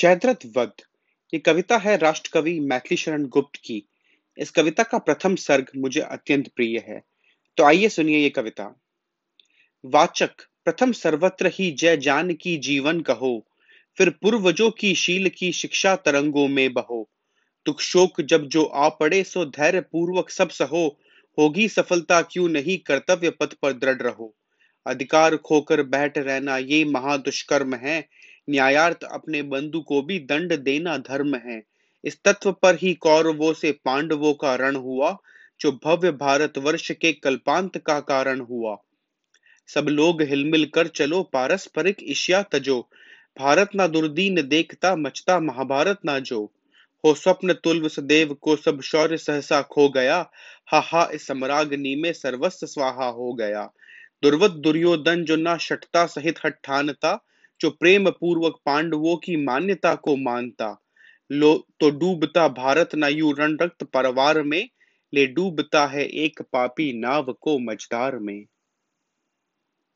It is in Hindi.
जयद्रथ वध ये कविता है राष्ट्रकवि मैथिली शरण गुप्त की। इस कविता का प्रथम सर्ग मुझे अत्यंत प्रिय है। तो आइए सुनिए ये कविता। वाचक, प्रथम सर्वत्र ही जय जान की जीवन कहो, फिर पूर्वजों की शील की शिक्षा तरंगों में बहो। दुख शोक जब जो आ पड़े सो धैर्य पूर्वक सब सहो, होगी सफलता क्यों नहीं कर्तव्य पथ पर दृढ़ रहो। अधिकार खोकर बैठ रहना ये महादुष्कर्म है न्यायार्थ अपने बंधु को भी दंड देना धर्म है। इस तत्व पर ही कौरवों से पांडवों का रण हुआ, जो भव्य भारत वर्ष के कल्पांत का कारण हुआ। सब लोग हिलमिल कर चलो, पारस्परिक ईशिया तजो। भारत ना दुर्दीन देखता, मचता महाभारत ना जो। हो स्वप्न तुल्व सदेव को सब शौर्य सहसा खो गया। हा हा इस सम्राग्नि में सर्वस्व स्वाहा हो गया। दुर्वत दुर्योधन जो ना शटता सहित हठानता जो प्रेम पूर्वक पांडवों की मान्यता को मानता, लो तो डूबता भारत न यू रण रक्त परवार में, ले डूबता है एक पापी नाव को मझदार में।